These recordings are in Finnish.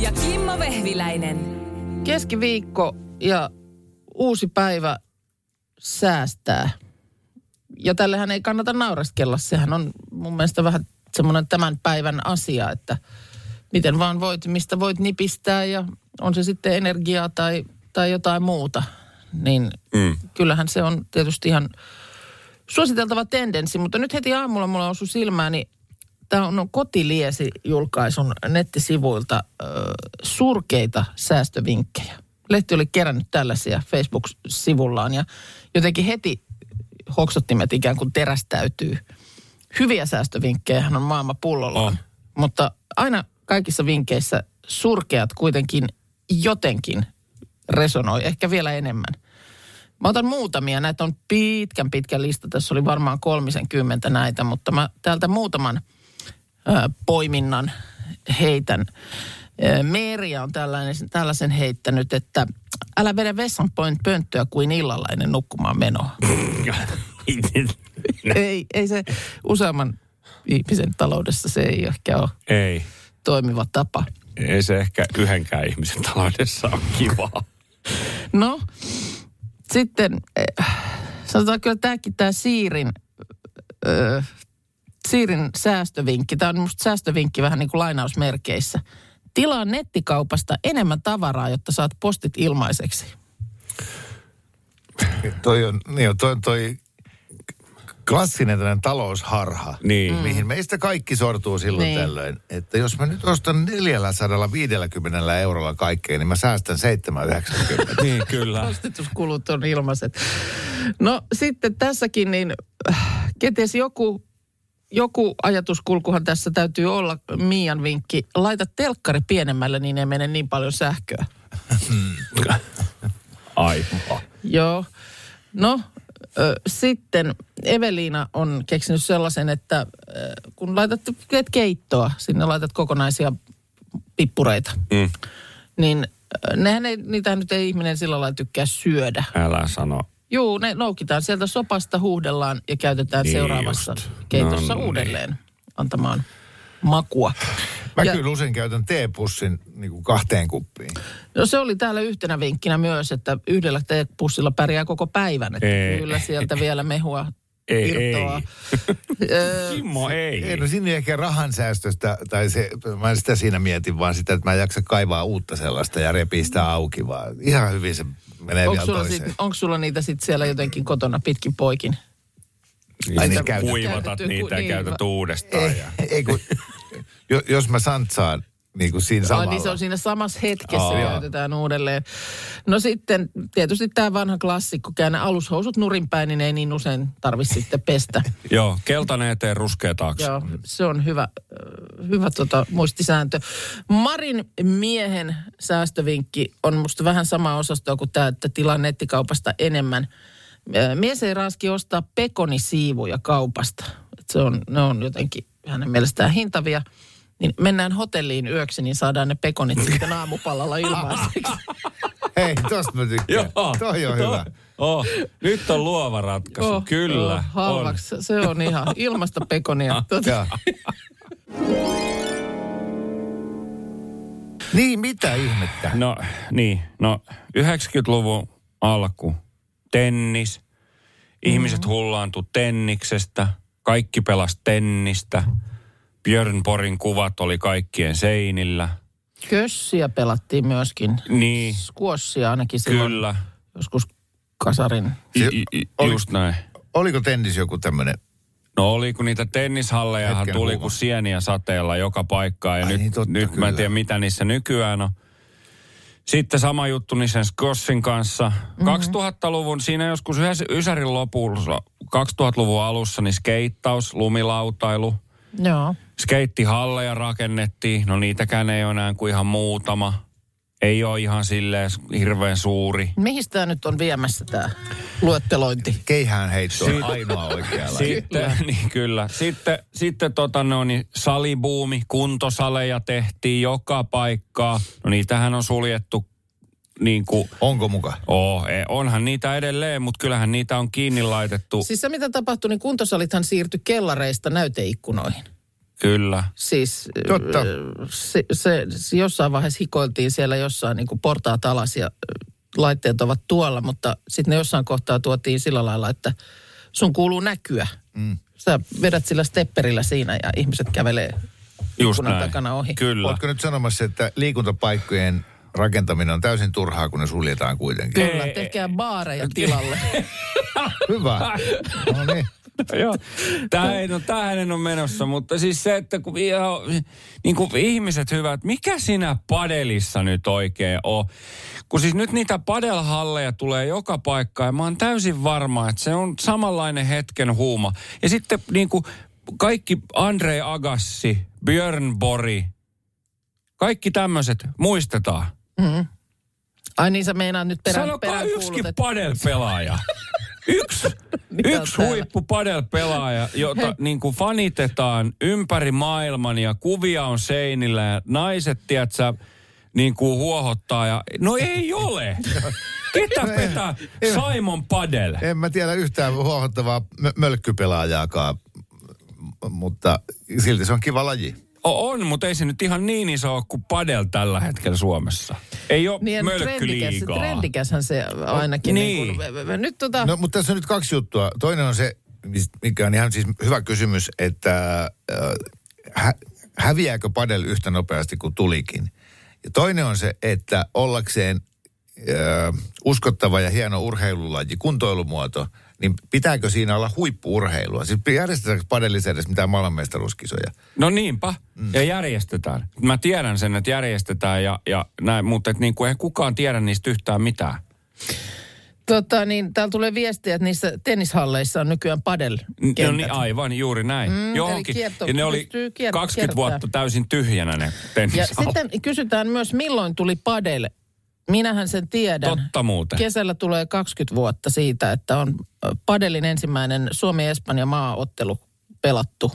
Ja Kimmo Vehviläinen. Keskiviikko ja uusi päivä säästää. Ja tällehän ei kannata naureskella. Sehän on mun mielestä vähän semmoinen tämän päivän asia, että miten vaan voit, mistä voit nipistää ja on se sitten energiaa tai, tai jotain muuta. Niin mm. kyllähän se on tietysti ihan suositeltava tendenssi, mutta nyt heti aamulla mulla osui silmääni, tämä on Kotiliesi julkaisun nettisivuilta ö, surkeita säästövinkkejä. Lehti oli kerännyt tällaisia Facebook-sivullaan ja jotenkin heti hoksottimet ikään kuin terästäytyy. Hyviä säästövinkkejä on maailma pullollaan, On. mutta aina kaikissa vinkkeissä surkeat kuitenkin jotenkin resonoi, ehkä vielä enemmän. Mä otan muutamia, näitä on pitkän pitkä lista, tässä oli varmaan kolmisen kymmentä näitä, mutta mä täältä muutaman poiminnan heitän. Meeria on tällainen, tällaisen heittänyt, että älä vedä vessan point- pönttöä kuin illalla ennen nukkumaan menoa. ei, ei se useamman ihmisen taloudessa se ei ehkä ole ei. toimiva tapa. Ei se ehkä yhdenkään ihmisen taloudessa ole kivaa. No, sitten eh, sanotaan kyllä tämäkin tämä Siirin, Siirin säästövinkki. Tämä on musta säästövinkki vähän niin kuin lainausmerkeissä. Tilaa nettikaupasta enemmän tavaraa, jotta saat postit ilmaiseksi. Toi on, niin on, toi, on toi klassinen tällainen talousharha, Niin. Mm. mihin meistä kaikki sortuu silloin Niin. niin. tällöin. Että jos mä nyt ostan 450 eurolla kaikkea, niin mä säästän 790. Niin, kyllä. Postituskulut on ilmaiset. No sitten tässäkin niin äh, kenties joku, joku ajatuskulkuhan tässä täytyy olla Mian vinkki. Laita telkkari pienemmälle, niin ei mene niin paljon sähköä. Aivan. Joo. No, sitten Eveliina on keksinyt sellaisen, että kun laitat teet keittoa, sinne laitat kokonaisia pippureita, Mm. niin nehän ei, niitä nyt ei ihminen sillä lailla tykkää syödä. Älä sano. Juu, ne noukitaan sieltä sopasta, huuhdellaan ja käytetään Niin seuraavassa just. keitossa No niin. uudelleen antamaan makua. Mä Ja- kyllä usein käytän teepussin niin kuin kahteen kuppiin. No se oli täällä yhtenä vinkkinä myös, että yhdellä pussilla pärjää koko päivän. Että Ei. kyllä sieltä vielä mehua Ei, irtoaa. Ö, Kimmo, ei. Ei, no sinne ehkä rahan säästöstä, tai se, mä en sitä siinä mietin, vaan sitä, että mä en jaksa kaivaa uutta sellaista ja repii sitä auki, vaan ihan hyvin se menee Onko vielä sulla, toiseen. sit, onko sulla niitä sitten siellä jotenkin kotona pitkin poikin? Ai niin, Sä käytät- kuivatat Käytetty, niitä ku- ja niin, käytät uudestaan. ei, Ja... ei kun, jo, jos mä santsaan niin kuin siinä samalla. niin se on siinä samassa hetkessä Aa. käytetään uudelleen. No sitten tietysti tämä vanha klassikko, käännä alushousut nurinpäin, niin ei niin usein tarvitse sitten pestä. Joo, keltainen eteen, ruskea taakse. Joo, se on hyvä, ö, hyvä tota, muistisääntö. Marin miehen säästövinkki on musta vähän sama osastoa kuin tämä, että tilaa nettikaupasta enemmän. Ö, Mies ei raski ostaa pekonisiivuja kaupasta. Et se on, ne on jotenkin hänen mielestään hintavia. Niin mennään hotelliin yöksi, niin saadaan ne pekonit sitten aamupalalla ilmaiseksi. Hei, tosta mä tykkään. Joo. Toi on hyvä. Oh, nyt on luova ratkaisu. Oh, Kyllä. oh, halvaksi. Se on ihan ilmasta pekonia. Tota, Ja. Niin, mitä ihmettä? No niin, no 90-luvun alku, tennis. Ihmiset hullaantu tenniksestä, kaikki pelas tennistä. Björn Porin kuvat oli kaikkien seinillä. Kössiä pelattiin myöskin. Niin, Squashia ainakin silloin kyllä. joskus kasarin. I, Se- i, i, oli- just näin. Oliko tennis joku tämmöinen? No oli, kun niitä tennishallejahan Hetken tuli huuma. kuin sieniä sateella joka paikkaan. Ja Ai nyt, niin, totta, nyt mä en tiedä, mitä niissä nykyään on. Sitten sama juttu niin sen Scossin kanssa. Mhm. Mm-hmm. 2000-luvun, siinä joskus yhdessä Ysärin lopulla, 2000-luvun alussa, niin skeittaus, lumilautailu. Joo. Skeittihalleja rakennettiin, no niitäkään ei ole enää kuin ihan muutama. ei ole ihan silleen hirveän suuri. Mihin tämä nyt on viemässä tämä luettelointi? Keihään heitto on ainoa oikea laji. Sitten, niin kyllä. Sitten, sitten tota no, niin salibuumi, kuntosaleja tehtiin joka paikkaa. No niitähän on suljettu niin kuin, Onko muka? oh, onhan niitä edelleen, mutta kyllähän niitä on kiinni laitettu. Siis se mitä tapahtui, niin kuntosalithan siirtyi kellareista näyteikkunoihin. Kyllä. Siis Totta. äh, se, se, se jossain vaiheessa hikoiltiin siellä jossain niin kuin portaat alas ja äh, laitteet ovat tuolla, mutta sitten ne jossain kohtaa tuotiin sillä lailla, että sun kuuluu näkyä. Mm. Sä vedät sillä stepperillä siinä ja ihmiset kävelee Just näin. takana ohi. Kyllä. Oletko nyt sanomassa, että liikuntapaikkojen rakentaminen on täysin turhaa, kun ne suljetaan kuitenkin? Kyllä, tehkää baareja tilalle. Hyvä. No niin. Joo. Tämä ei, no, tämähän on menossa, mutta siis se, että kun, ihan, niin kuin ihmiset hyvät, mikä siinä padelissa nyt oikein on? Kun siis nyt niitä padelhalleja tulee joka paikkaan ja mä oon täysin varma, että se on samanlainen hetken huuma. Ja sitten niin kuin kaikki Andre Agassi, Björn Bori, kaikki tämmöiset muistetaan. Ai niin sä meinaat nyt perään, Sanokaa perään yksikin padel-pelaaja. Yksi, yksi huippu padel-pelaaja, jota niin kuin fanitetaan ympäri maailman ja kuvia on seinillä ja naiset, tiedätkö, niin kuin huohottaa ja... No ei ole! Ketä petää Simon Padel? En mä tiedä yhtään huohottavaa mö- mölkkypelaajaakaan, mutta silti se on kiva laji. O- On, mutta ei se nyt ihan niin iso ole kuin Padel tällä hetkellä Suomessa. Ei ole Niin, trendikäs, mölkkyliigaa. trendikäshän se ainakin. Niin. Niin. kuin, nyt tota, No, mutta tässä on nyt kaksi juttua. Toinen on se, mikä on ihan siis hyvä kysymys, että äh, hä, häviääkö padel yhtä nopeasti kuin tulikin? Ja toinen on se, että ollakseen uskottava ja hieno urheilulaji, kuntoilumuoto, niin pitääkö siinä olla huippuurheilua? Siis järjestetäänkö padelissa edes mitään maailmanmestaruuskisoja? No niinpä, mm. ja järjestetään. Mä tiedän sen, että järjestetään, ja, ja näin, mutta et niin kuin ei kukaan tiedä niistä yhtään mitään. tota, niin, täällä tulee viestiä, että niissä tennishalleissa on nykyään padel No niin, aivan, juuri näin. Mm, Johonkin. kierto- ja ne oli pystyy kier- 20 kiertämään. vuotta täysin tyhjänä ne Ja sitten kysytään myös, milloin tuli padel. Minähän sen tiedän. Totta muuten. Kesällä tulee 20 vuotta siitä, että on padelin ensimmäinen Suomi-Espanja maaottelu pelattu.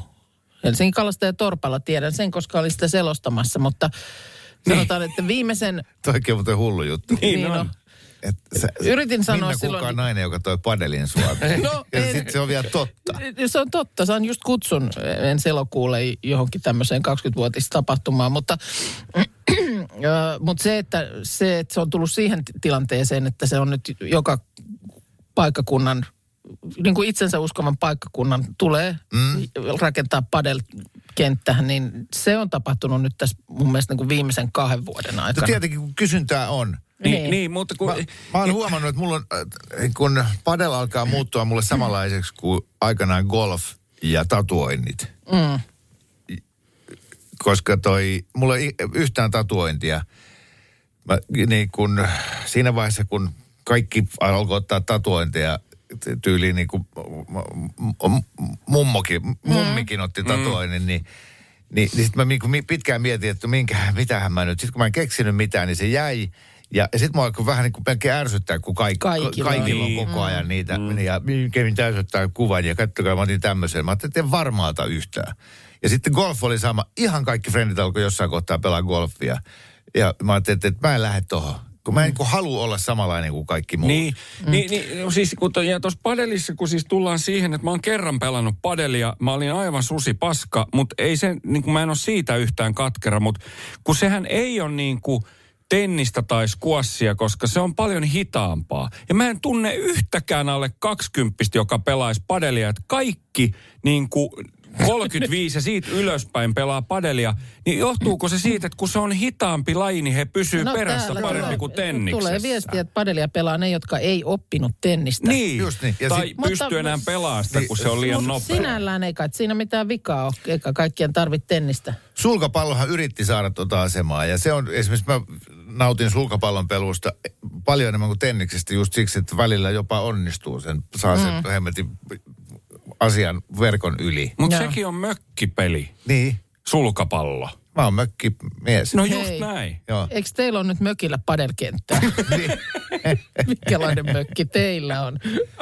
Helsingin Kalasta ja Torpalla tiedän sen, koska olin sitä selostamassa, mutta sanotaan, että viimeisen... Toikin on muuten hullu juttu. Niin on. Et sä, Yritin sanoa Minna silloin- kukaan nainen, joka toi padelin sua. No, ja en- sitten se on vielä totta. Se on totta, saan just kutsun ensi elokuulle johonkin tämmöiseen 20-vuotistapahtumaan, mutta, mutta se, että, se, että se on tullut siihen ti- tilanteeseen, että se on nyt joka paikkakunnan, niin kuin itsensä uskovan paikkakunnan tulee mm. rakentaa padelkenttähän, niin se on tapahtunut nyt tässä mun mielestä niin kuin viimeisen kahden vuoden No aikana. tietenkin, kun kysyntää on. Niin, Niin. niin, mutta kun... Mä, mä oon huomannut, että mulla on, äh, kun padel alkaa muuttua mulle samanlaiseksi kuin aikanaan golf ja tatuoinnit. Mm. Koska toi, mulla ei yhtään tatuointia. Mä, niin kun, siinä vaiheessa, kun kaikki alkoi ottaa tatuointeja ty- tyyliin niin kuin mummokin, mummikin otti tatuoinnin, niin niin, niin sitten mä mi- pitkään mietin, että minkä, mitähän mä nyt. Sitten kun mä en keksinyt mitään, niin se jäi. Ja, ja sitten mua alkoi vähän niin kuin melkein ärsyttää, kun kaik, Kaikilla on. kaikilla on Niin. koko ajan niitä. Mm. Ja kävin täysyttää kuvan ja kattokaa, mä otin tämmöisen. Mä ajattelin, että en varmaalta yhtään. Ja sitten golf oli sama. Ihan kaikki frendit alkoi jossain kohtaa pelaa golfia. Ja mä ajattelin, että, että mä en lähde tohon. Kun mä en niin halua olla samanlainen kuin kaikki muut. Niin, mm. niin, niin no siis kun to, ja tuossa padelissa, kun siis tullaan siihen, että mä oon kerran pelannut padelia, mä olin aivan susi paska, mutta ei se, niin kuin mä en ole siitä yhtään katkera, mutta kun sehän ei ole niin kuin tennistä tai skuassia, koska se on paljon hitaampaa. Ja mä en tunne yhtäkään alle 20, joka pelaisi padelia, että kaikki niin kuin 35 ja siitä ylöspäin pelaa padelia, niin johtuuko se siitä, että kun se on hitaampi laji, niin he pysyy no, perässä paremmin tulee- kuin tenniksessä? Tulee viestiä, että padelia pelaa ne, jotka ei oppinut tennistä. Niin, Just niin. Ja tai sit- pysty Mutta- enää pelaamaan sitä, kun se on liian nopea. Sinällään ei kai siinä mitään vikaa ole, eikä kaikkien tarvitse tennistä. Sulkapallohan yritti saada tuota asemaa ja se on, esimerkiksi mä nautin sulkapallon pelusta paljon enemmän kuin tenniksestä just siksi, että välillä jopa onnistuu sen, saa sen mm. hemmetin asian verkon yli. Mutta sekin on mökkipeli, Niin, sulkapallo. Mä oon mökkimies. No just Hei. näin. Joo. Eikö teillä on nyt mökillä padelkenttää? Minkälainen mökki teillä on?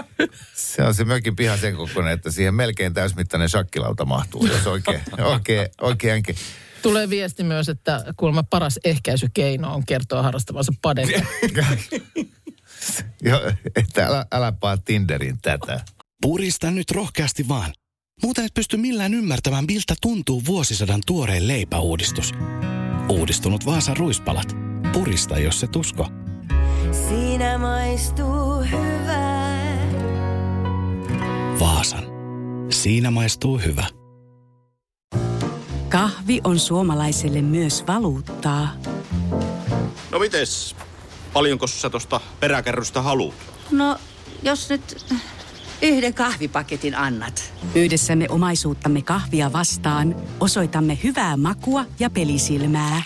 Se on se mökin piha sen kokoinen, että siihen melkein täysmittainen shakkilauta mahtuu, jos oikein, oikein, oikeinkin. Tulee viesti myös, että kuulemma paras ehkäisykeino on kertoa harrastavansa padelia. Joo, että älä, älä paa Tinderin tätä. Purista nyt rohkeasti vaan. Muuten et pysty millään ymmärtämään, miltä tuntuu vuosisadan tuoreen leipäuudistus. Uudistunut Vaasan ruispalat. Purista, jos se tusko. Siinä maistuu hyvää. Vaasan. Siinä maistuu hyvä. Kahvi on suomalaiselle myös valuuttaa. No mites? Paljonko sä tosta peräkärrystä haluat? No, jos nyt yhden kahvipaketin annat. Yhdessämme omaisuuttamme kahvia vastaan osoitamme hyvää makua ja pelisilmää.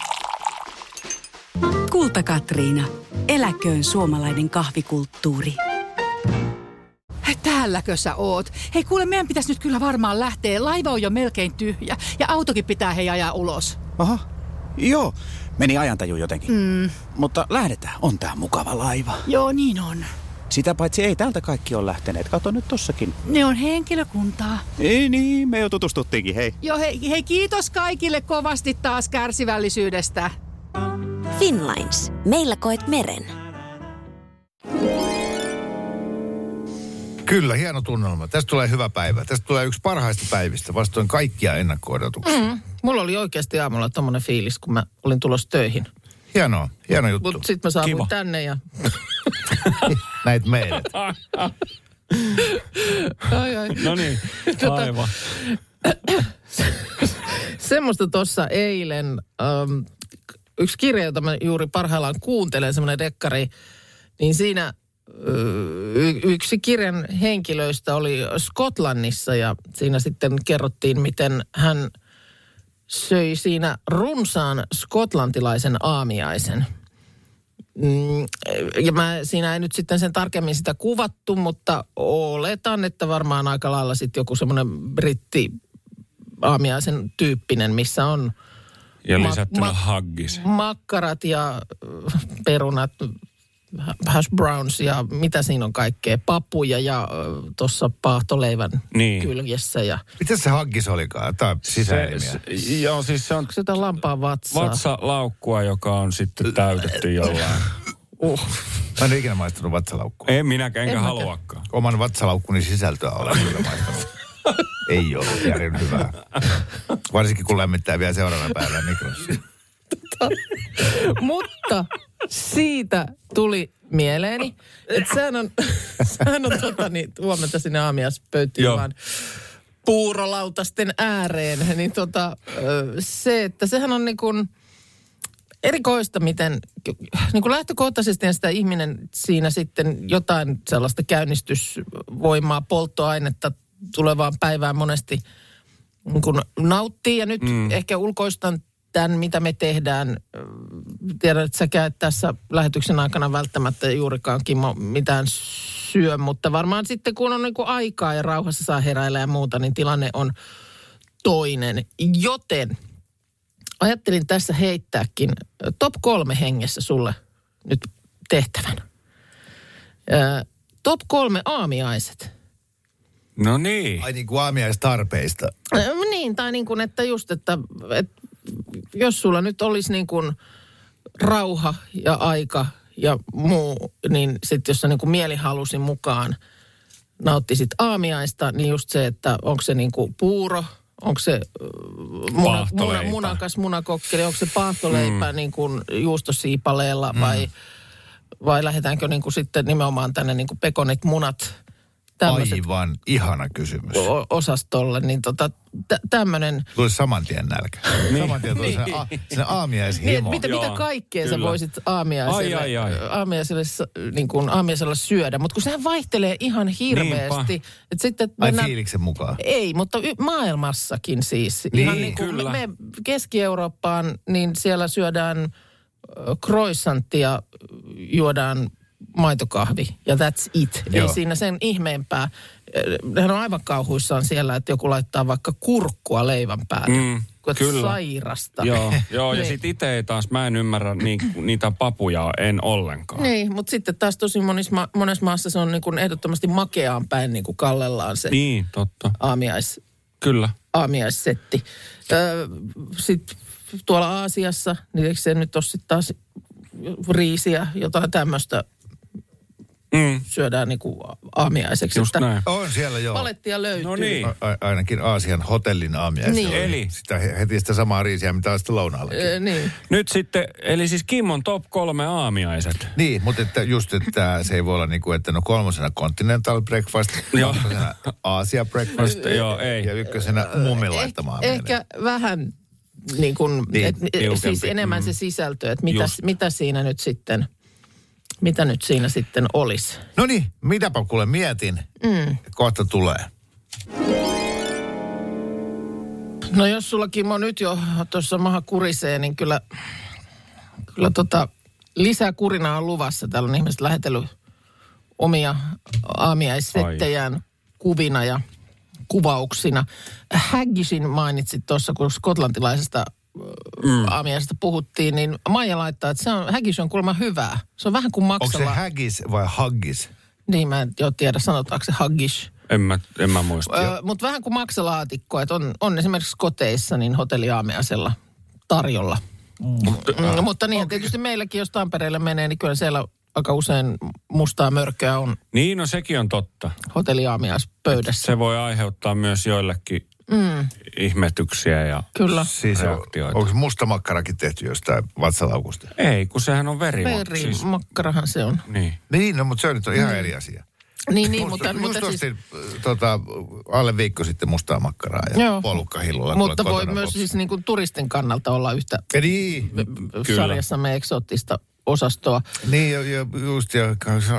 Kulta Katriina. Eläköön suomalainen kahvikulttuuri. Täälläkö sä oot? Hei kuule, meidän pitäisi nyt kyllä varmaan lähteä. Laiva on jo melkein tyhjä ja autokin pitää hei ajaa ulos. Aha. Joo, meni ajantaju jotenkin. Mm. Mutta lähdetään, on tää mukava laiva. Joo, niin on. Sitä paitsi ei täältä kaikki ole lähteneet. Kato nyt tossakin. Ne on henkilökuntaa. Ei niin, me jo tutustuttiinkin, hei. Joo, hei, hei kiitos kaikille kovasti taas kärsivällisyydestä. Finlines. Meillä koet meren. Kyllä, hieno tunnelma. Tästä tulee hyvä päivä. Tästä tulee yksi parhaista päivistä vastoin kaikkia ennakko-odotuksia. Mm. Mulla oli oikeasti aamulla tommonen fiilis, kun mä olin tulossa töihin. Hienoa, hieno juttu. Mutta sitten mä saavuin Kiva. tänne ja... Näit meidät. Ai, ai. No niin, aivan. Semmoista tuossa eilen, ähm, yksi kirja, jota mä juuri parhaillaan kuuntelen, semmoinen dekkari, niin siinä y- yksi kirjan henkilöistä oli Skotlannissa ja siinä sitten kerrottiin, miten hän söi siinä runsaan skotlantilaisen aamiaisen. Mm, Ja mä, siinä ei nyt sitten sen tarkemmin sitä kuvattu, mutta oletan, että varmaan aika lailla sitten joku semmoinen britti aamiaisen tyyppinen, missä on Ja Ma- lisättynä ma- haggis. makkarat ja perunat, hash browns ja mitä siinä on kaikkea, papuja ja tuossa paahtoleivän Niin. kyljessä ja Mitä se haggis olikaan? Tämä sisäelmiä. Se, se, joo, siis se on sitä lampaan vatsaa. vatsalaukkua, joka on sitten täytetty jollain. Uh. Mä en ole ikinä maistanut vatsalaukkua. En minäkään, enkä En haluakaan. Oman vatsalaukkuni sisältöä olen kyllä maistanut. Ei ole järin hyvää. Varsinkin kun lämmittää vielä seuraavana päivänä mikrossa. Mutta siitä tuli mieleeni, että sehän on, sehän on tota niin, huomenta sinne aamiaispöytiin Joo. vaan puurolautasten ääreen. Niin tota, se, että sehän on niin kuin erikoista, miten niin kuin lähtökohtaisesti sitä ihminen siinä sitten jotain sellaista käynnistysvoimaa, polttoainetta tulevaan päivään monesti niin kuin nauttii. Ja nyt mm. ehkä ulkoistan tämän, mitä me tehdään. Tiedän, että säkään tässä lähetyksen aikana välttämättä juurikaan, Kimmo, mitään syö, mutta varmaan sitten kun on niin kuin aikaa ja rauhassa saa heräillä ja muuta, niin tilanne on toinen. Joten ajattelin tässä heittääkin top kolme hengessä sulle nyt tehtävän. Ö, top kolme aamiaiset. No niin. Ai niin kuin aamiaistarpeista. Ö, Niin, tai niin kuin, että just, että, että jos sulla nyt olisi niin kuin rauha ja aika ja muu, niin sitten jos sä niin kuin mielihalusi mukaan nauttisit aamiaista, niin just se, että onko se niin kuin puuro, onko se ö, muna, muna, munakas munakokkeli, onko se paahtoleipä mm. niin kuin juustosiipaleella vai, vai lähdetäänkö niin kuin sitten nimenomaan tänne niin kuin pekonit, munat, Aivan ihana kysymys. o- osastolle, niin tota, tä- tämmöinen Tulisi saman tien nälkä. Saman tien tulisi sinne, a, sinne niin, aamiaishimo. mitä, mitä Joo, kaikkea sä kyllä. voisit aamiaiselle, Ai, ai, ai. aamiaiselle, niin kuin aamiaisella syödä, mutta kun sehän vaihtelee ihan hirveästi. Että sitten Ai mennään- fiiliksen mukaan. Ei, mutta y- maailmassakin siis. Niin, ihan niin kuin kyllä. me, me Keski-Eurooppaan, niin siellä syödään ö, croissanttia, juodaan maitokahvi ja that's it. Joo. Ei siinä sen ihmeempää. Nehän on aivan kauhuissaan siellä, että joku laittaa vaikka kurkkua leivän päälle. Mm, kyllä. sairasta. Joo, joo ja Niin. sitten itse ei taas, mä en ymmärrä ni, niitä papuja, en ollenkaan. Niin, mutta sitten taas tosi monissa, ma- monessa maassa se on niin kuin ehdottomasti makeaan päin niin kuin kallellaan se Niin, totta. aamiais, Kyllä. aamiaissetti. Öö, sitten tuolla Aasiassa, niin eikö se nyt ole sitten taas riisiä, jotain tämmöistä Mm. syödään niin kuin aamiaiseksi. Just näin. On siellä joo. Palettia löytyy. No niin. A- ainakin Aasian hotellin aamiaisia. Niin. Eli? Sitä, heti sitä samaa riisiä, mitä on sitten lounaallakin. Öö, niin. Nyt sitten, eli siis Kimmon top kolme aamiaiset. Niin, mutta että just, että se ei voi olla niin kuin, että no kolmosena continental breakfast, Joo. kakkosena Asia breakfast Joo, ei. ja ykkösenä mummin laittamaan. Eh, ehkä vähän niin kuin, Niin, et, tiukempi. siis enemmän se sisältö, että mitä, Just. mitä siinä nyt sitten, mitä nyt siinä sitten olisi. No niin, mitäpä kuule mietin. Mm. Kohta tulee. No jos sulla Kimmo nyt jo tuossa maha kurisee, niin kyllä, kyllä tota, lisää kurina on luvassa. Täällä on ihmiset lähetellyt omia aamiaissettejään kuvina ja kuvauksina. Haggisin mainitsit tuossa, kun skotlantilaisesta mm. aamiaisesta puhuttiin, niin Maija laittaa, että se on, haggis on kuulemma hyvää. Se on vähän kuin Onko se haggis vai haggis? Niin, mä en jo tiedä, sanotaanko se haggis. En mä, en mä muista. Öö, Mutta vähän kuin maksalaatikko, että on, on esimerkiksi koteissa niin hotelliaamiaisella tarjolla. Mutta, mm, mutta niin, okay. tietysti meilläkin, jos Tampereelle menee, niin kyllä siellä aika usein mustaa mörköä on Niin, no sekin on totta. hotelliaamiaispöydässä. Se voi aiheuttaa myös joillekin mm. ihmetyksiä ja Kyllä. Siis on, reaktioita. onko musta makkarakin tehty jostain vatsalaukusta? Ei, kun sehän on veri. Veri, Siis, makkarahan se on. niin. Niin, no mutta se on nyt ihan eri asia. Niin, niin Musta- mutta, just mutta siis, ostin tota, alle viikko sitten mustaa makkaraa ja Joo. puolukkahillolla. mutta voi kotona myös siis niin kuin turistin kannalta olla yhtä Niin, Kyllä. sarjassamme eksoottista osastoa. niin ja, ja just ja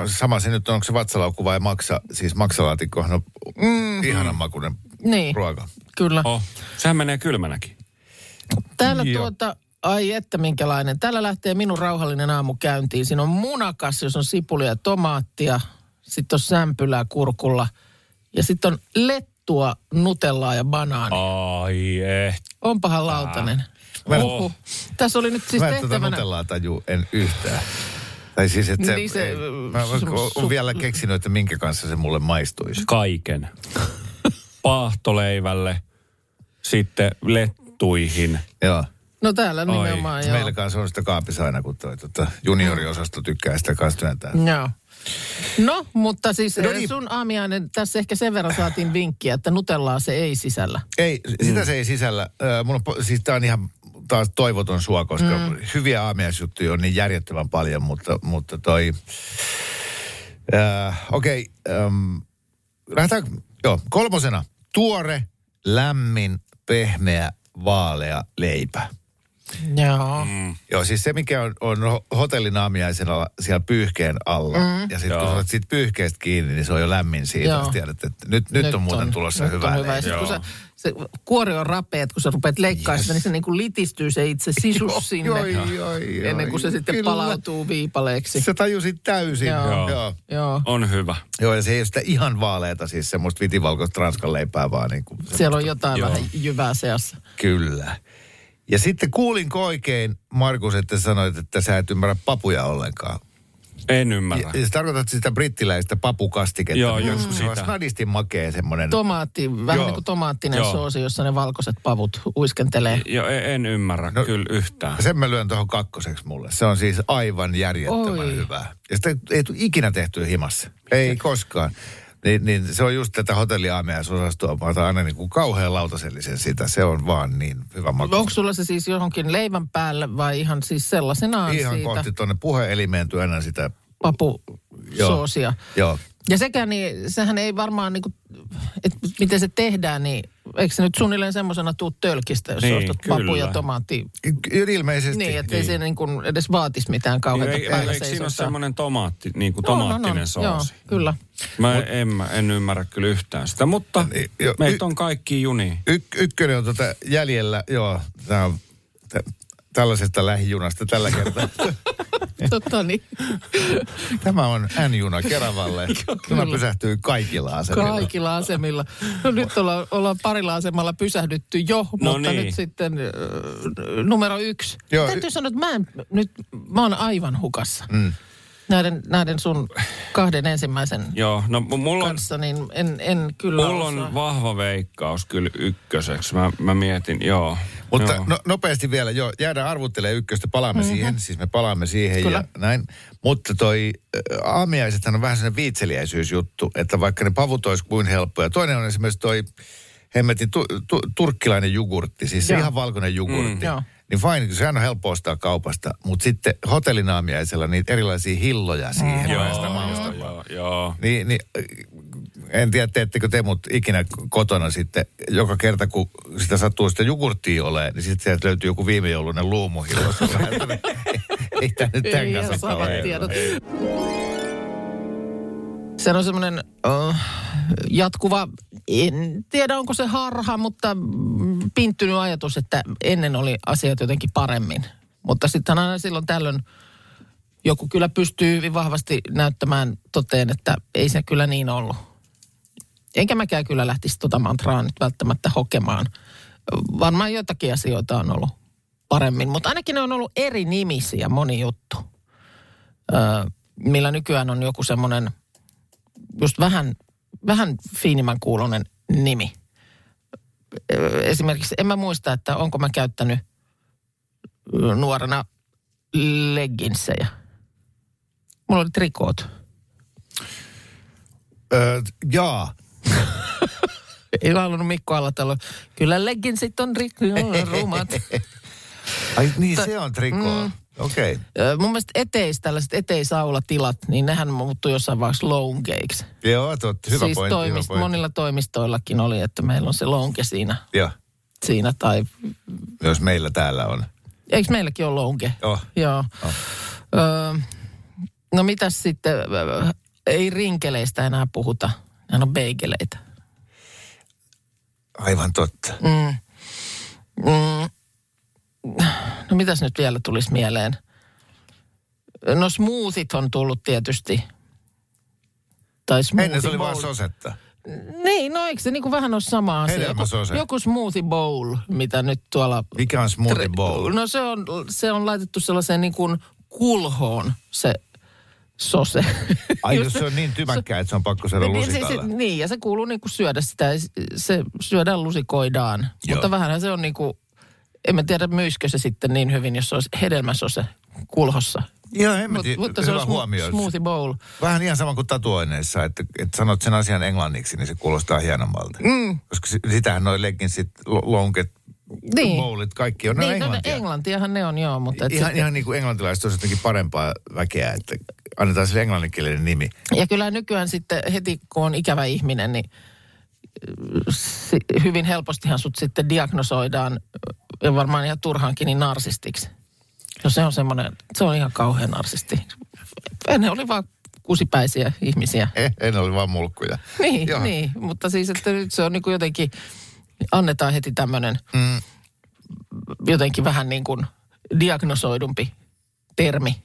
sama se nyt on, onko se vatsalaukku vai maksa, siis maksalaatikkohan on mm. ihanan makuinen Niin, ruoka. kyllä. Oh, sehän menee kylmänäkin. Täällä Joo. tuota, ai että minkälainen. Täällä lähtee minun rauhallinen aamu käyntiin. Siinä on munakas, jos on sipulia ja tomaattia. Sitten on sämpylää kurkulla. Ja sitten on lettua, nutellaa ja banaani. Ai eh. Onpahan lautanen. Mä en- Oho. Tässä oli nyt siis Mä en tätä tehtävänä... nutellaa taju, en yhtään. Tai siis, että se, Niin se- ei, mä, mä su- oon vielä keksinyt, että minkä kanssa se mulle maistuisi. Kaiken. Paahtoleivälle, sitten lettuihin. Joo. No täällä nimenomaan, joo. Meillä kanssa on sitä kaapissa aina, kun toi tota, junioriosasto tykkää sitä kanssa työntää. Joo. No, mutta siis No no niin. sun aamiainen, tässä ehkä sen verran saatiin vinkkiä, että nutellaa se ei sisällä. Ei, sitä se ei sisällä. Äh, mun on, siis tää on ihan taas toivoton sua, koska mm. hyviä aamiaisjuttuja on niin järjettömän paljon, mutta, mutta toi... Äh, Okei, okay, ähm, lähdetään, joo, kolmosena. Tuore, lämmin, pehmeä, vaalea leipä. Joo. Mm. Joo, siis se mikä on, on ho- hotellin aamiaisena ja pyyhkeen alla. Mm. Ja sitten kun oot siitä pyyhkeestä kiinni, niin se on jo lämmin siitä. Joo. Tiedät, että nyt, nyt, nyt on muuten tulossa nyt hyvää on hyvä. Ja sit, kun Joo. sä, se kuori on rapea, että kun sä rupeat leikkaa Yes. sitä, niin se niin kuin litistyy se itse sisus Joo, sinne. joo, joo, ennen kuin se joo, sitten kyllä. palautuu viipaleeksi. Sä tajusit täysin. Joo. Joo. Joo. Joo. On hyvä. Joo, ja se ei ole sitä ihan vaaleeta, siis semmoista vitivalkoista ranskan leipää, vaan niin kuin Siellä on jotain Joo. vähän jyvää seassa. Kyllä. Ja sitten kuulinko oikein, Markus, että sanoit, että sä et ymmärrä papuja ollenkaan. En ymmärrä. ja tarkoitat sitä brittiläistä papukastiketta. Joo, just on sitä. snadisti makea semmoinen. Tomaatti, vähän Joo. niin kuin tomaattinen Joo. soosi, jossa ne valkoiset pavut uiskentelee. Jo, en, en ymmärrä No, kyllä yhtään. Sen mä lyön tuohon kakkoseksi mulle. Se on siis aivan järjettömän Oi. hyvää. Ja sitä ei tule ikinä tehtyä himassa. Ei koskaan. Niin, niin se on just tätä hotelliaamiaisosastoa. Mä otan aina niin kuin kauhean lautasellisen sitä. Se on vaan niin hyvä maku. Onko sulla se siis johonkin leivän päälle vai ihan siis sellaisenaan Ihan siitä kohti tuonne puheelimeen työnnän sitä. papusoosia? Joo. Ja sekään, niin sehän ei varmaan, niin kuin, että miten se tehdään, niin eikö se nyt suunnilleen semmoisena tuu tölkistä, jos Niin, niin, ostat papu ja tomaatti. Ilmeisesti. Niin, että ei se niin kuin edes vaatisi mitään kauheata Ei, ei, päällä eikö siinä ole semmoinen tomaatti, niin kuin On, on, on. tomaattinen soosi? Joo, kyllä. Mä en, mä en ymmärrä kyllä yhtään sitä, mutta Niin, jo, meitä y- on kaikki juni. Y- ykkönen on tota jäljellä, joo, tämä on tällaisesta lähijunasta tällä kertaa. Totta niin. Tämä on N-juna Keravalle. Juna pysähtyy kaikilla asemilla. Kaikilla asemilla. No nyt ollaan, ollaan parilla asemalla pysähdytty jo, No mutta niin. nyt sitten äh, numero yksi. Joo. Täytyy sanoa, että mä, en, nyt, mä oon aivan hukassa. Mm. Näiden, näiden sun kahden ensimmäisen Joo, no mulla on, kanssa, niin en, en kyllä mulla on osaa. vahva veikkaus kyllä ykköseksi. Mä, mä mietin, joo. Mutta joo. no, nopeasti vielä, joo, jäädään arvuttelemaan ykköstä, palaamme mm-hmm. siihen, siis me palaamme siihen Kyllä. ja näin. Mutta toi ä, aamiaisethan on vähän sellainen viitseliäisyysjuttu, että vaikka ne pavut olisi kuin helppoja. Toinen on esimerkiksi toi hemmetin tu, tu, turkkilainen jogurtti, siis se Joo. ihan valkoinen jogurtti. Mm. Niin fine, sehän on helppo ostaa kaupasta, mutta sitten hotellin aamiaisella niitä erilaisia hilloja siihen. Mm. joo, joo, joo, joo. Niin, niin äh, en tiedä, teettekö te mut ikinä kotona sitten, joka kerta kun sitä sattuu sitä jogurttia ole, niin sitten sieltä löytyy joku viime joulunen luumuhillo. Ei tämä nyt tämän kanssa ole. tiedot. Se on semmoinen uh, jatkuva, en tiedä onko se harha, mutta pinttynyt ajatus, että ennen oli asiat jotenkin paremmin. Mutta sitten aina silloin tällöin joku kyllä pystyy hyvin vahvasti näyttämään toteen, että ei se kyllä niin ollut. Enkä mäkään kyllä lähtisi tota mantraa nyt välttämättä hokemaan. Varmaan jotakin asioita on ollut paremmin, mutta ainakin ne on ollut eri nimisiä moni juttu. Öö, millä nykyään on joku semmoinen just vähän, vähän fiinimän kuulonen nimi. Esimerkiksi en mä muista, että onko mä käyttänyt nuorena legginsejä. Mulla oli trikoot. Öö, jaa. Ei halunnut Mikko Alatalo. Kyllä legginsit on rikki, rumat. Ai niin, Ta- se on trikoo. Mm. Okei. Okay. Mun mielestä eteis, tällaiset eteisaulatilat, niin nehän muuttui jossain vaiheessa loungeiksi. Joo, totta. Hyvä siis pointti, hyvä toimist, pointti. monilla toimistoillakin oli, että meillä on se lounge siinä, Joo, siinä tai myös meillä täällä on. eikö meilläkin ole lounge? Joo. Joo. Öö, no mitäs sitten, ei rinkeleistä enää puhuta, nämä on beigeleitä. Aivan totta. Mm. Mm. No mitäs nyt vielä tulisi mieleen? No smoothit on tullut tietysti. Tai Ennen se oli bowl. vaan sosetta. Niin, no eikö se niin kuin vähän ole sama asia? Joku, joku smoothie bowl, mitä nyt tuolla... Mikä on smoothie bowl? No se on, se on laitettu sellaiseen niin kuin kulhoon se sose. Ai Just jos se on niin tymäkkää, että se on pakko syödä niin, se, se, lusikalla. niin, ja se kuuluu niin kuin syödä sitä, se- se syödään lusikoidaan. Joo. Mutta vähänhän se on niin kuin, en mä tiedä myisikö se sitten niin hyvin, jos se olisi hedelmäsose kulhossa. Joo, en mä Mut- tiedä. mutta se on huomio. smoothie bowl. Vähän ihan sama kuin tatuoinneissa, että, että sanot sen asian englanniksi, niin se kuulostaa hienommalta. Mm. Koska si- sitähän noi legginsit, lo- lonket, Niin. bowlit, kaikki on, ne on Niin, no, englantia. englantiahan ne on, joo. Mutta et ihan, sitten- ihan niin kuin englantilaiset olisi jotenkin parempaa väkeä, että annetaan sille englanninkielinen nimi. Ja kyllä nykyään sitten heti, kun on ikävä ihminen, niin si- hyvin helpostihan sut sitten diagnosoidaan, ja varmaan ihan turhaankin, niin narsistiksi. No se on semmoinen, se on ihan kauhean narsisti. Ne oli vaan kusipäisiä ihmisiä. Eh, en ole vaan mulkkuja. Niin, Joo. niin, mutta siis, että nyt se on niin kuin jotenkin, annetaan heti tämmöinen Mm. jotenkin vähän niin kuin diagnosoidumpi termi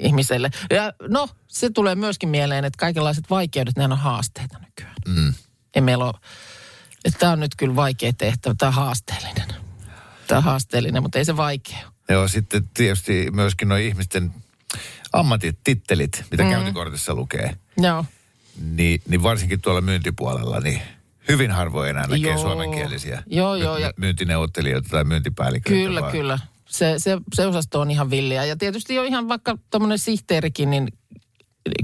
ihmiselle. Ja no, se tulee myöskin mieleen, että kaikenlaiset vaikeudet, ne on haasteita nykyään. Mm. Ei meillä ole, että tämä on nyt kyllä vaikea tehtävä, tämä on haasteellinen. Tämä on haasteellinen, mutta ei se vaikea. Joo, sitten tietysti myöskin nuo ihmisten ammatit, tittelit, mitä mm. käyntikortissa lukee. Joo. Niin, niin varsinkin tuolla myyntipuolella, niin hyvin harvoin enää näkee Joo. suomenkielisiä Joo, joo, ja- myyntineuvottelijoita tai myyntipäälliköitä. Kyllä, vaan- kyllä. Se, se, se osasto on ihan villiä. Ja tietysti jo ihan vaikka tämmöinen sihteerikin, niin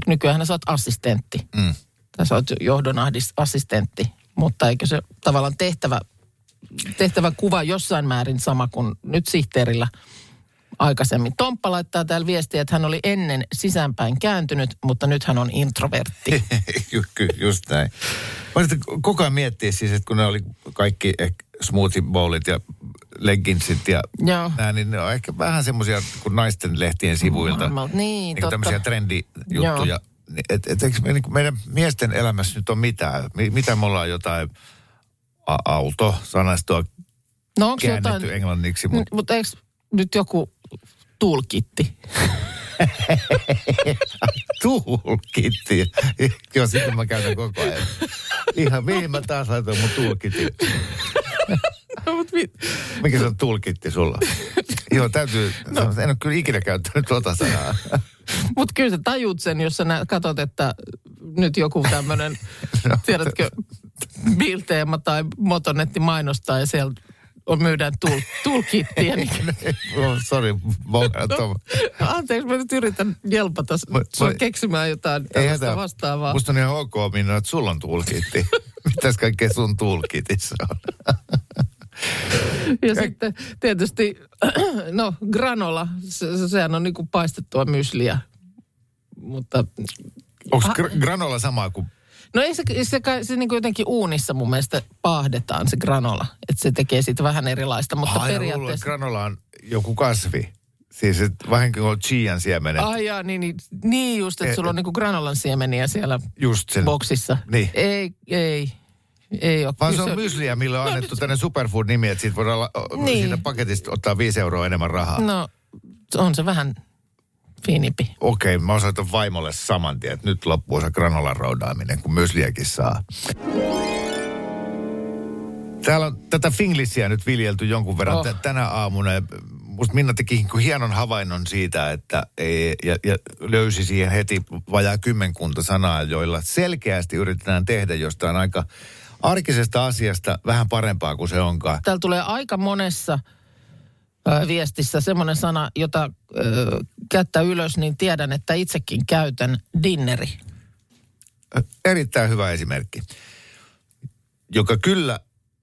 nykyään sä oot assistentti. Mm. Tai sä oot johdon assistentti. Mutta eikö se tavallaan tehtävä, tehtävä kuva jossain määrin sama kuin nyt sihteerillä aikaisemmin. Tomppa laittaa täällä viestiä, että hän oli ennen sisäänpäin kääntynyt, mutta nyt hän on introvertti. Just näin. Mä koko ajan miettiä siis, että kun ne oli kaikki ehkä smoothie bowlit ja legginsit ja Joo. nää, niin ne on ehkä vähän semmoisia kuin naisten lehtien sivuilta. Niin, niin totta. tämmöisiä trendijuttuja. Et, et, eikö me, niin meidän miesten elämässä nyt on mitään? Mi, mitä me ollaan jotain auto-sanastoa No käännetty jotain... englanniksi, Mutta mutta Mut eikö, nyt joku tulkitti. Tulkitti. Joo, sitten mä käytän koko ajan. Ihan mihin mä taas laitoin mun tulkitti. Mikä se on tulkitti sulla? Joo, täytyy, no. en ole kyllä ikinä käyttänyt tuota sanaa. Mutta kyllä sä tajut sen, jos sä nä- katsot, että nyt joku tämmöinen, no. tiedätkö, Bilteema tai Motonetti mainostaa ja siellä on myydään tul, tulkittia. Niin... oh, sorry, no, Anteeksi, mä nyt yritän jelpata sua keksimään jotain tällaista vastaavaa. Musta on ihan ok, minä, että sulla on tulkitti. Mitäs kaikkea sun tulkitissa on? ja sitten tietysti, no granola, se, sehän on niinku paistettua mysliä. Mutta... Onko gr- granola sama kuin No ei se, se, se, se niin kuin jotenkin uunissa mun mielestä paahdetaan se granola. Että se tekee siitä vähän erilaista, mutta Ai, periaatteessa... granola on joku kasvi. Siis et, vähän kuin chian siemenet. Ai jaa, niin, niin, niin just, että e, sulla on niin granolan siemeniä siellä just sen. boksissa. Niin. Ei, ei. Ei ole. Vaan se on mysliä, millä on no, annettu nyt... tänne superfood-nimi, että siitä voidaan niin. siitä paketista ottaa viisi euroa enemmän rahaa. No, on se vähän fiinipi. Okei, okay, mä osoitan vaimolle saman tien, että nyt loppuu se granolan roudaaminen, kun mysliäkin saa. Täällä on tätä finglissiä nyt viljelty jonkun verran oh. tänä aamuna. Musta Minna teki hienon havainnon siitä, että ei, ja, ja löysi siihen heti vajaa kymmenkunta sanaa, joilla selkeästi yritetään tehdä jostain aika arkisesta asiasta vähän parempaa kuin se onkaan. Täällä tulee aika monessa viestissä semmoinen sana, jota ö, kättä ylös, niin tiedän, että itsekin käytän dinneri. Erittäin hyvä esimerkki, joka kyllä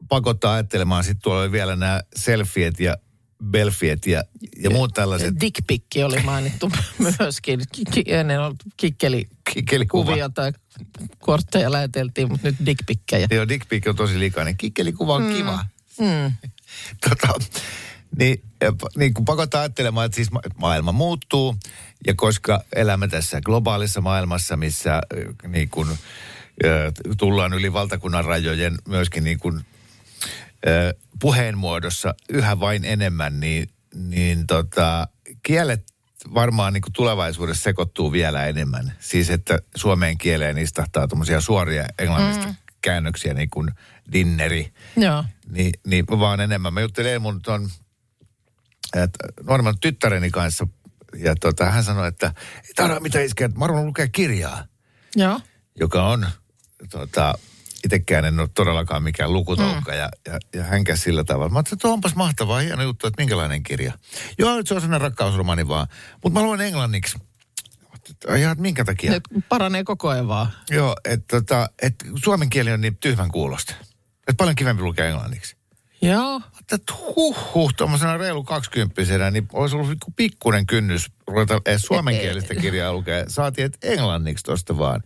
pakottaa ajattelemaan. Sitten tuolla oli vielä nämä selfiet ja belfiet ja, ja muut tällaiset. Dickpikki oli mainittu myöskin. Ennen on kikkeli, kuvia tai kortteja läheteltiin, mutta nyt dickpikkejä. Joo, dickpick on tosi likainen. Kikkelikuva on mm. kiva. Mm. tota, niin, niin kun pakottaa ajattelemaan, että siis maailma muuttuu, ja koska elämme tässä globaalissa maailmassa, missä niin kun, tullaan yli valtakunnan rajojen myöskin niin kun, puheen muodossa yhä vain enemmän, niin, niin tota, kielet varmaan niin kuin tulevaisuudessa sekoittuu vielä enemmän. Siis että suomeen kieleen istahtaa tuommoisia suoria englannista mm. käännöksiä, niin kuin dinneri. Joo. Ni, niin vaan enemmän. Mä juttelin mun ton nuoremman tyttäreni kanssa, ja tota, hän sanoi, että ei tarvitse mitään iskeä, että mä lukea kirjaa. Joo. Joka on tota, itsekään en ole todellakaan mikään lukutoukka mm. ja, ja, ja hänkä sillä tavalla. Mä ajattelin, että onpas mahtavaa, hieno juttu, että minkälainen kirja. Joo, se on sellainen rakkausromani vaan, mutta mä luen englanniksi. Ja minkä takia? Ne paranee koko ajan vaan. Joo, että tota, et suomen kieli on niin tyhmän kuulosta. Että paljon kivempi lukea englanniksi. Joo. Että huh, huh, tuommoisena reilu kaksikymppisenä, niin olisi ollut pikkuinen kynnys ruveta edes suomenkielistä kirjaa lukea. Saatiin, että englanniksi tuosta vaan.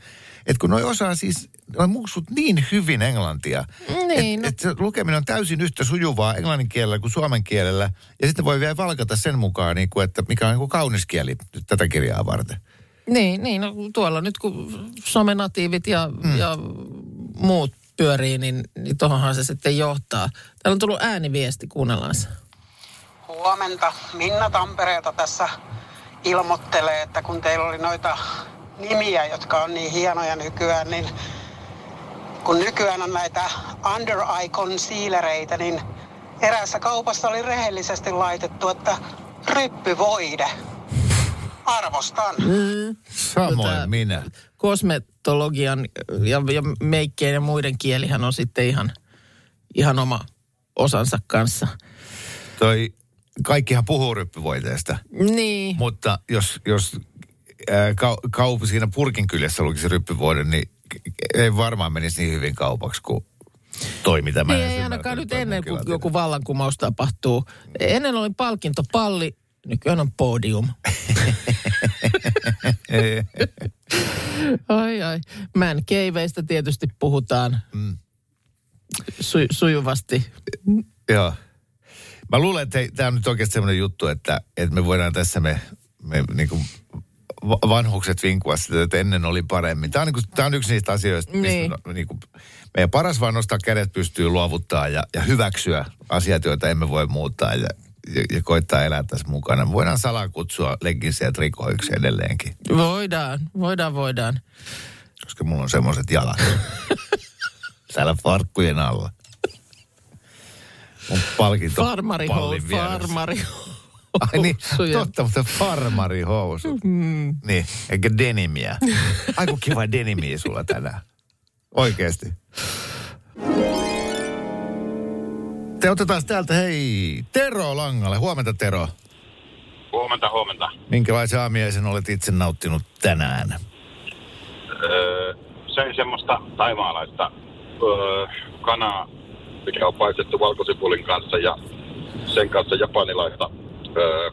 Että kun noi osaa siis, noi muksut niin hyvin englantia, niin, että no. et lukeminen on täysin yhtä sujuvaa englannin kielellä kuin suomen kielellä. Ja sitten voi vielä valkata sen mukaan, niin kuin, että mikä on niin kuin kaunis kieli tätä kirjaa varten. Niin, niin no, tuolla nyt kun somenatiivit ja, mm. ja muut pyörii, niin, niin tuohonhan se sitten johtaa. Täällä on tullut ääniviesti, kuunnellaan se. Huomenta. Minna Tampereelta tässä ilmoittelee, että kun teillä oli noita nimiä, jotka on niin hienoja nykyään, niin kun nykyään on näitä under eye concealereita, niin eräässä kaupassa oli rehellisesti laitettu, että ryppyvoide. Arvostan. Mm. Samoin Tätä minä. Kosmetologian ja, ja meikkien ja muiden kielihän on sitten ihan, ihan oma osansa kanssa. Toi, kaikkihan puhuu ryppyvoiteesta. Niin. Mutta jos, jos ka- kaup siinä purkin kyljessä lukisi ryppyvuoden, niin ei varmaan menisi niin hyvin kaupaksi kuin toi, mitä mä Ei, ei ainakaan nyt ennen kuin joku vallankumous tapahtuu. Ennen oli palkintopalli, nykyään on podium. ai ai. Man keiveistä tietysti puhutaan mm. su- sujuvasti. Joo. Mä luulen, että tämä on nyt oikeasti semmoinen juttu, että, että me voidaan tässä me, me niin kuin vanhukset vinkua sitä, että ennen oli paremmin. Tämä on, niin kuin, tämä on yksi niistä asioista, niin. mistä no, niin kuin, meidän paras vaan nostaa kädet pystyy luovuttaa ja, ja hyväksyä asiat, joita emme voi muuttaa. Ja, ja, ja koittaa elää tässä mukana. Voidaan salaa kutsua leggingsiä ja trikoiksi edelleenkin, Voidaan, voidaan, voidaan. koska mulla on semmoiset jalat. Täällä farkkujen alla. Mun palkinto vieressä. farmari. Ai niin, totta, mutta farmarihousut. Mm. Niin, eikä denimiä. Aiku kiva denimiä sulla tänään. Oikeesti. Te otetaan täältä, hei, Tero Langalle. Huomenta Tero. Huomenta, huomenta. Minkälaisen aamiaisen olet itse nauttinut tänään? Öö, söin semmoista taimaalaista öö, kanaa, mikä on paistettu valkosipulin kanssa ja sen kanssa japanilaista öö,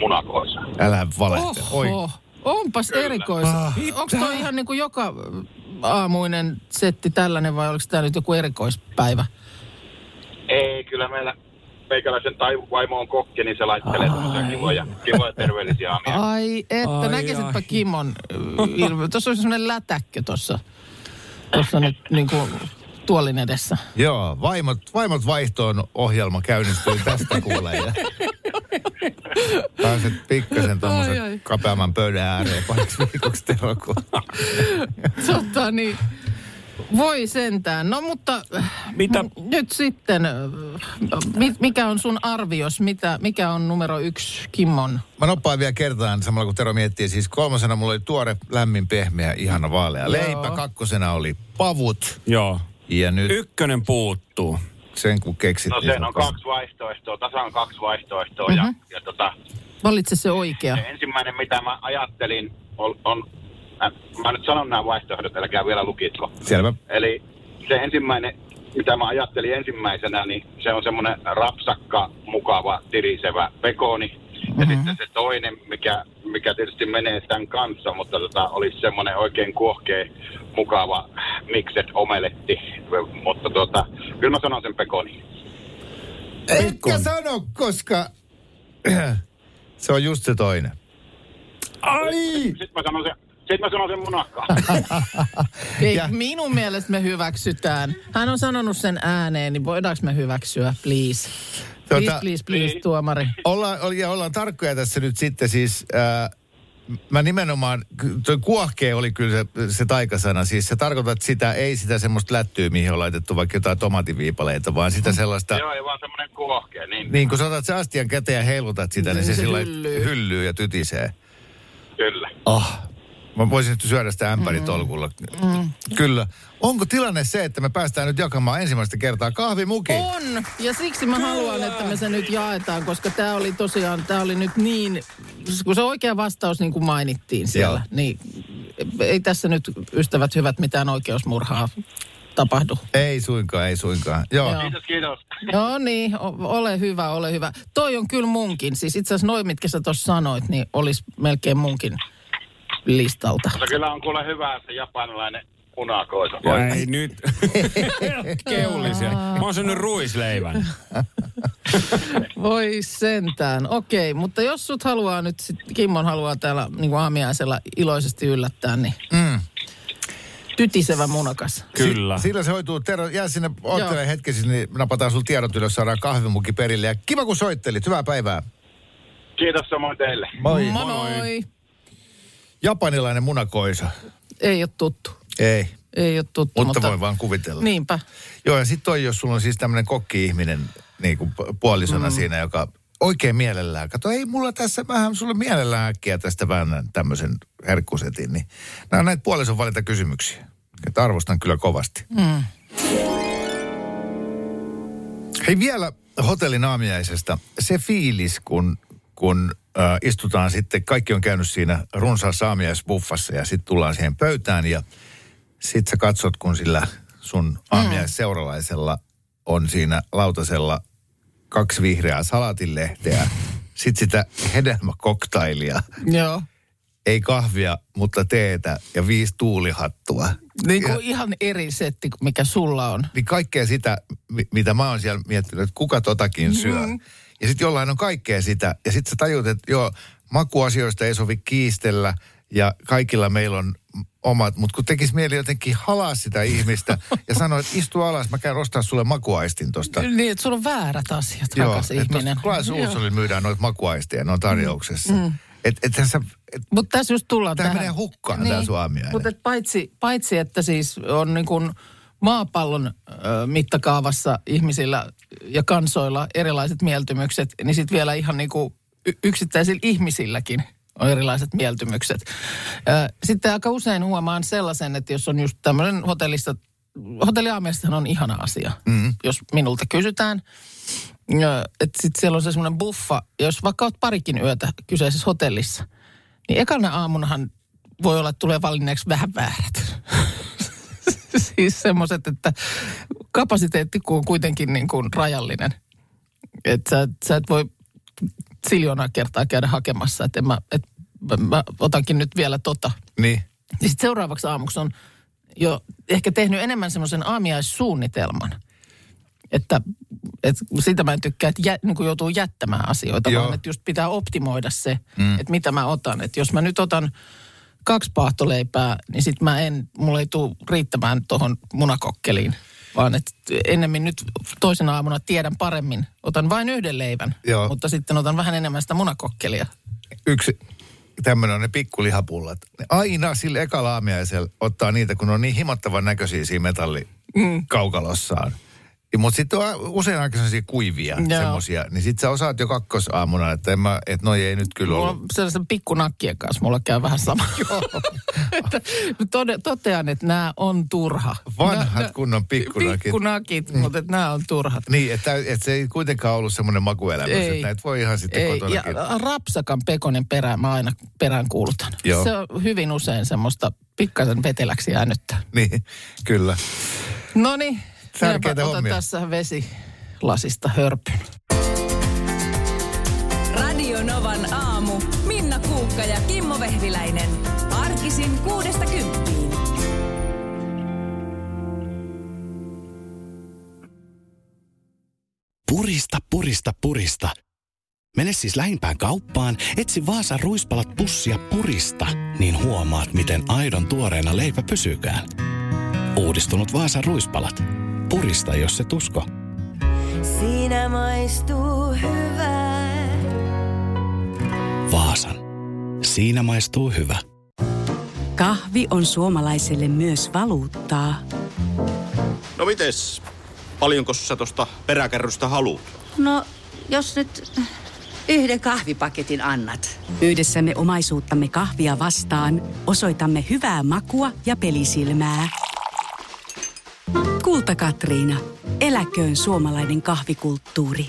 munakoisa. Älä valehtele. Oi. Oho, onpas erikois. Ah. Onko toi ihan niin kuin joka aamuinen setti tällainen vai oliko tämä nyt joku erikoispäivä? Kyllä meillä meikäläisen tai vaimo on kokki, niin se laittelee kivoja, kivoja terveellisiä aamia. Ai että, Ai, näkisitpä ai. Kimon ö, ilme. Tuossa on semmoinen lätäkkö tuossa. Tuossa nyt niin kuin tuolin edessä. Joo, vaimot, vaimot vaihtoon ohjelma käynnistyy tästä kuulee. Ja pääset pikkasen tuommoisen kapeamman pöydän ääreen pariksi viikoksi Tero. kun- Totta niin. Voi sentään. No mutta Mitä? n- nyt sitten, mi- mikä on sun arvios? Mitä, mikä on numero yksi Kimmon? Mä noppaan vielä kertaan samalla kun Tero miettii. Siis kolmosena mulla oli tuore, lämmin, pehmeä, ihana vaalea leipä. Kakkosena oli pavut. Joo. Ja nyt Ykkönen puuttuu. sen kun keksit. No niin sen se on kaksi vaihtoehtoa, tasan kaksi vaihtoehtoa ja, Mhm. ja tota, Valitse se oikea. se ensimmäinen mitä mä ajattelin on, on äh, mä nyt sanon nämä vaihtoehdot, älkää vielä lukitko. Selvä. Eli se ensimmäinen, mitä mä ajattelin ensimmäisenä, niin se on semmoinen rapsakka, mukava, tirisevä pekoni. Ja Mhm. sitten se toinen, mikä, mikä tietysti menee tämän kanssa, mutta tota, olisi semmoinen oikein kuohkea, mukava mixed omeletti. Mutta tota, kyllä mä sanon sen pekoni. Etkä sano, koska se on just se toinen. Ai! Sitten mä sanon sen, sitten mä sanon sen munakkaan. Ei, Ja- minun mielestä me hyväksytään. Hän on sanonut sen ääneen, niin voidaanko me hyväksyä, please? Please, Tota- please, please, tuomari. Ollaan, ja ollaan tarkkoja tässä nyt sitten siis... Ää, mä nimenomaan, toi kuohkee oli kyllä se, se taikasana. Siis sä tarkoitat sitä, ei sitä semmoista lättyä, mihin on laitettu vaikka jotain tomativiipaleita, vaan sitä sellaista... Joo, ei vaan semmoinen kuohkea. Niin, Niin kun sä otat se astian käteen ja heilutat sitä, niin, Niin se, se sillä hyllyy. hyllyy ja tytisee. kyllä. Ah, mä voisin nyt syödä sitä ämpäritolkulla. Mm. Kyllä. Onko tilanne se, että me päästään nyt jakamaan ensimmäistä kertaa kahvimuki? On, ja siksi mä haluan, että me se nyt jaetaan, koska tämä oli tosiaan, tämä oli nyt niin, kun se oikea vastaus niin kuin mainittiin siellä, Joo. niin ei tässä nyt ystävät hyvät mitään oikeusmurhaa tapahdu. Ei suinkaan, ei suinkaan. Joo. Joo. Kiitos, kiitos. No niin, o- ole hyvä, ole hyvä. Toi on kyllä munkin, siis itse asiassa noin, mitkä sä tuossa sanoit, niin olisi melkein munkin listalta. Mutta kyllä on kuule hyvä se japanilainen munakoisa. Ja ei nyt. Keulisia. Mä oon syönyt ruisleivän. Voi sentään. Okei, mutta jos sut haluaa nyt, sit, Kimmon haluaa täällä niin kuin aamiaisella iloisesti yllättää, niin Mm. tytisevä munakas. Kyllä. Si- sillä se hoituu. Tero, jää sinne oottele Joo. hetkesi, niin napataan sulla tiedot ylös, saadaan kahvimuki perille. Ja kiva kun soittelit. Hyvää päivää. Kiitos samoin teille. Moi. Moi moi. Japanilainen munakoisa. Ei ole tuttu. Ei, Ei ole tuttu, mutta, mutta... voi vaan kuvitella. Niinpä. Joo, ja sitten toi, jos sulla on siis tämmöinen kokki-ihminen niin kuin puolisona mm. siinä, joka oikein mielellään, kato, ei mulla tässä vähän sulle mielellään äkkiä tästä vähän tämmöisen herkkusetin, niin nämä on näitä puolison valintakysymyksiä. Että arvostan kyllä kovasti. Mm. Hei vielä hotellin aamiaisesta. Se fiilis, kun, kun äh, istutaan sitten, kaikki on käynyt siinä runsaassa aamiaisbuffassa ja sitten tullaan siihen pöytään ja sitten sä katsot, kun sillä sun aamiaisseuralaisella on siinä lautasella kaksi vihreää salatilehteä, sitten sitä hedelmäkoktailia, Joo. ei kahvia, mutta teetä ja viisi tuulihattua. Niin kuin Ja- ihan eri setti, mikä sulla on. niin kaikkea sitä, mi- mitä mä oon siellä miettinyt, että kuka totakin syö. Mm. Ja sitten jollain on kaikkea sitä. Ja sitten sä tajut, että joo, makuasioista ei sovi kiistellä. Ja kaikilla meillä on omat, mutta kun tekisi mieli jotenkin halaa sitä ihmistä ja sanoa, että istu alas, mä käyn ostaa sulle makuaistin tosta. Niin, että sulla on väärät asiat, Joo, rakas että ihminen. Klaas Ulssonilla myydään noita makuaisteja, ne on tarjouksessa. Mm. Mm. Et, et tässä, et, Mutta tässä just tullaan tähän. menee hukkaan, tää sun aamiainen. Mutta et paitsi, paitsi, että siis on niin kuin maapallon mittakaavassa ihmisillä ja kansoilla erilaiset mieltymykset, niin sitten vielä ihan niin kuin yksittäisillä ihmisilläkin on erilaiset mieltymykset. Sitten aika usein huomaan sellaisen, että jos on just tämmöinen hotellissa, hotelliaamiastahan on ihana asia, mm. jos minulta kysytään. Että sitten siellä on se semmoinen buffa, jos vaikka olet parikin yötä kyseisessä hotellissa, niin ekana aamunahan voi olla, että tulee valinneeksi vähän väärät. siis semmoiset, että kapasiteetti on kuitenkin niin kuin rajallinen. Että sä, sä et voi siljoonaa kertaa käydä hakemassa, että mä, et, mä, otankin nyt vielä tota. niin. Ja sitten seuraavaksi aamuksi on jo ehkä tehnyt enemmän semmoisen aamiaissuunnitelman. Että, että sitä mä en tykkää, että jä, niin kuin joutuu jättämään asioita, Joo. vaan että just pitää optimoida se, mm. että mitä mä otan. Että jos mä nyt otan kaksi paahtoleipää, niin sit mä en, mulla ei tule riittämään tuohon munakokkeliin. Vaan että ennemmin nyt toisena aamuna tiedän paremmin. Otan vain yhden leivän, Joo. mutta sitten otan vähän enemmän sitä munakokkelia. Yksi tämmöinen on ne pikkulihapullat. Ne aina sillä ekalla aamiaisella ottaa niitä, kun on niin himottavan näköisiä siinä metallikaukalossaan. Mutta sitten on usein aika sellaisia kuivia, Joo. semmoisia. Niin sitten sä osaat jo kakkosaamuna, että, en mä, että noi ei nyt kyllä Mulla ollut. on sellaisen pikkunakkien kanssa, mulla käy vähän sama. Että tode, totean, että nämä on turha. Vanhat Nää- kunnon pikkunakit. Pikkunakit, mm. mutta että nämä on turhat. Niin, että, että se ei kuitenkaan ollut semmoinen makuelämys, Ei. että näitä voi ihan sitten Ei, ja rapsakan pekonen perään mä aina perään kuulutan. Joo. Se on hyvin usein semmoista pikkasen veteläksi jäänyttä. Niin, kyllä. No niin, Tärkeitä otan hommia. tässä vesilasista hörpyn. Radio Novan aamu. Minna Kuukka ja Kimmo Vehviläinen. Arkisin kuudesta kymppiin. Purista, purista, purista. Mene siis lähimpään kauppaan, etsi Vaasan ruispalat pussia purista, niin huomaat, miten aidon tuoreena leipä pysykään. Uudistunut Vaasan ruispalat. Purista, jos se tusko. Siinä maistuu hyvää. Vaasan. Siinä maistuu hyvä. Kahvi on suomalaiselle myös valuuttaa. No mites? Paljonko sä tosta peräkärrystä haluat? No, jos nyt yhden kahvipaketin annat. Yhdessämme omaisuuttamme kahvia vastaan osoitamme hyvää makua ja pelisilmää. Kulta Katriina. Eläköön suomalainen kahvikulttuuri.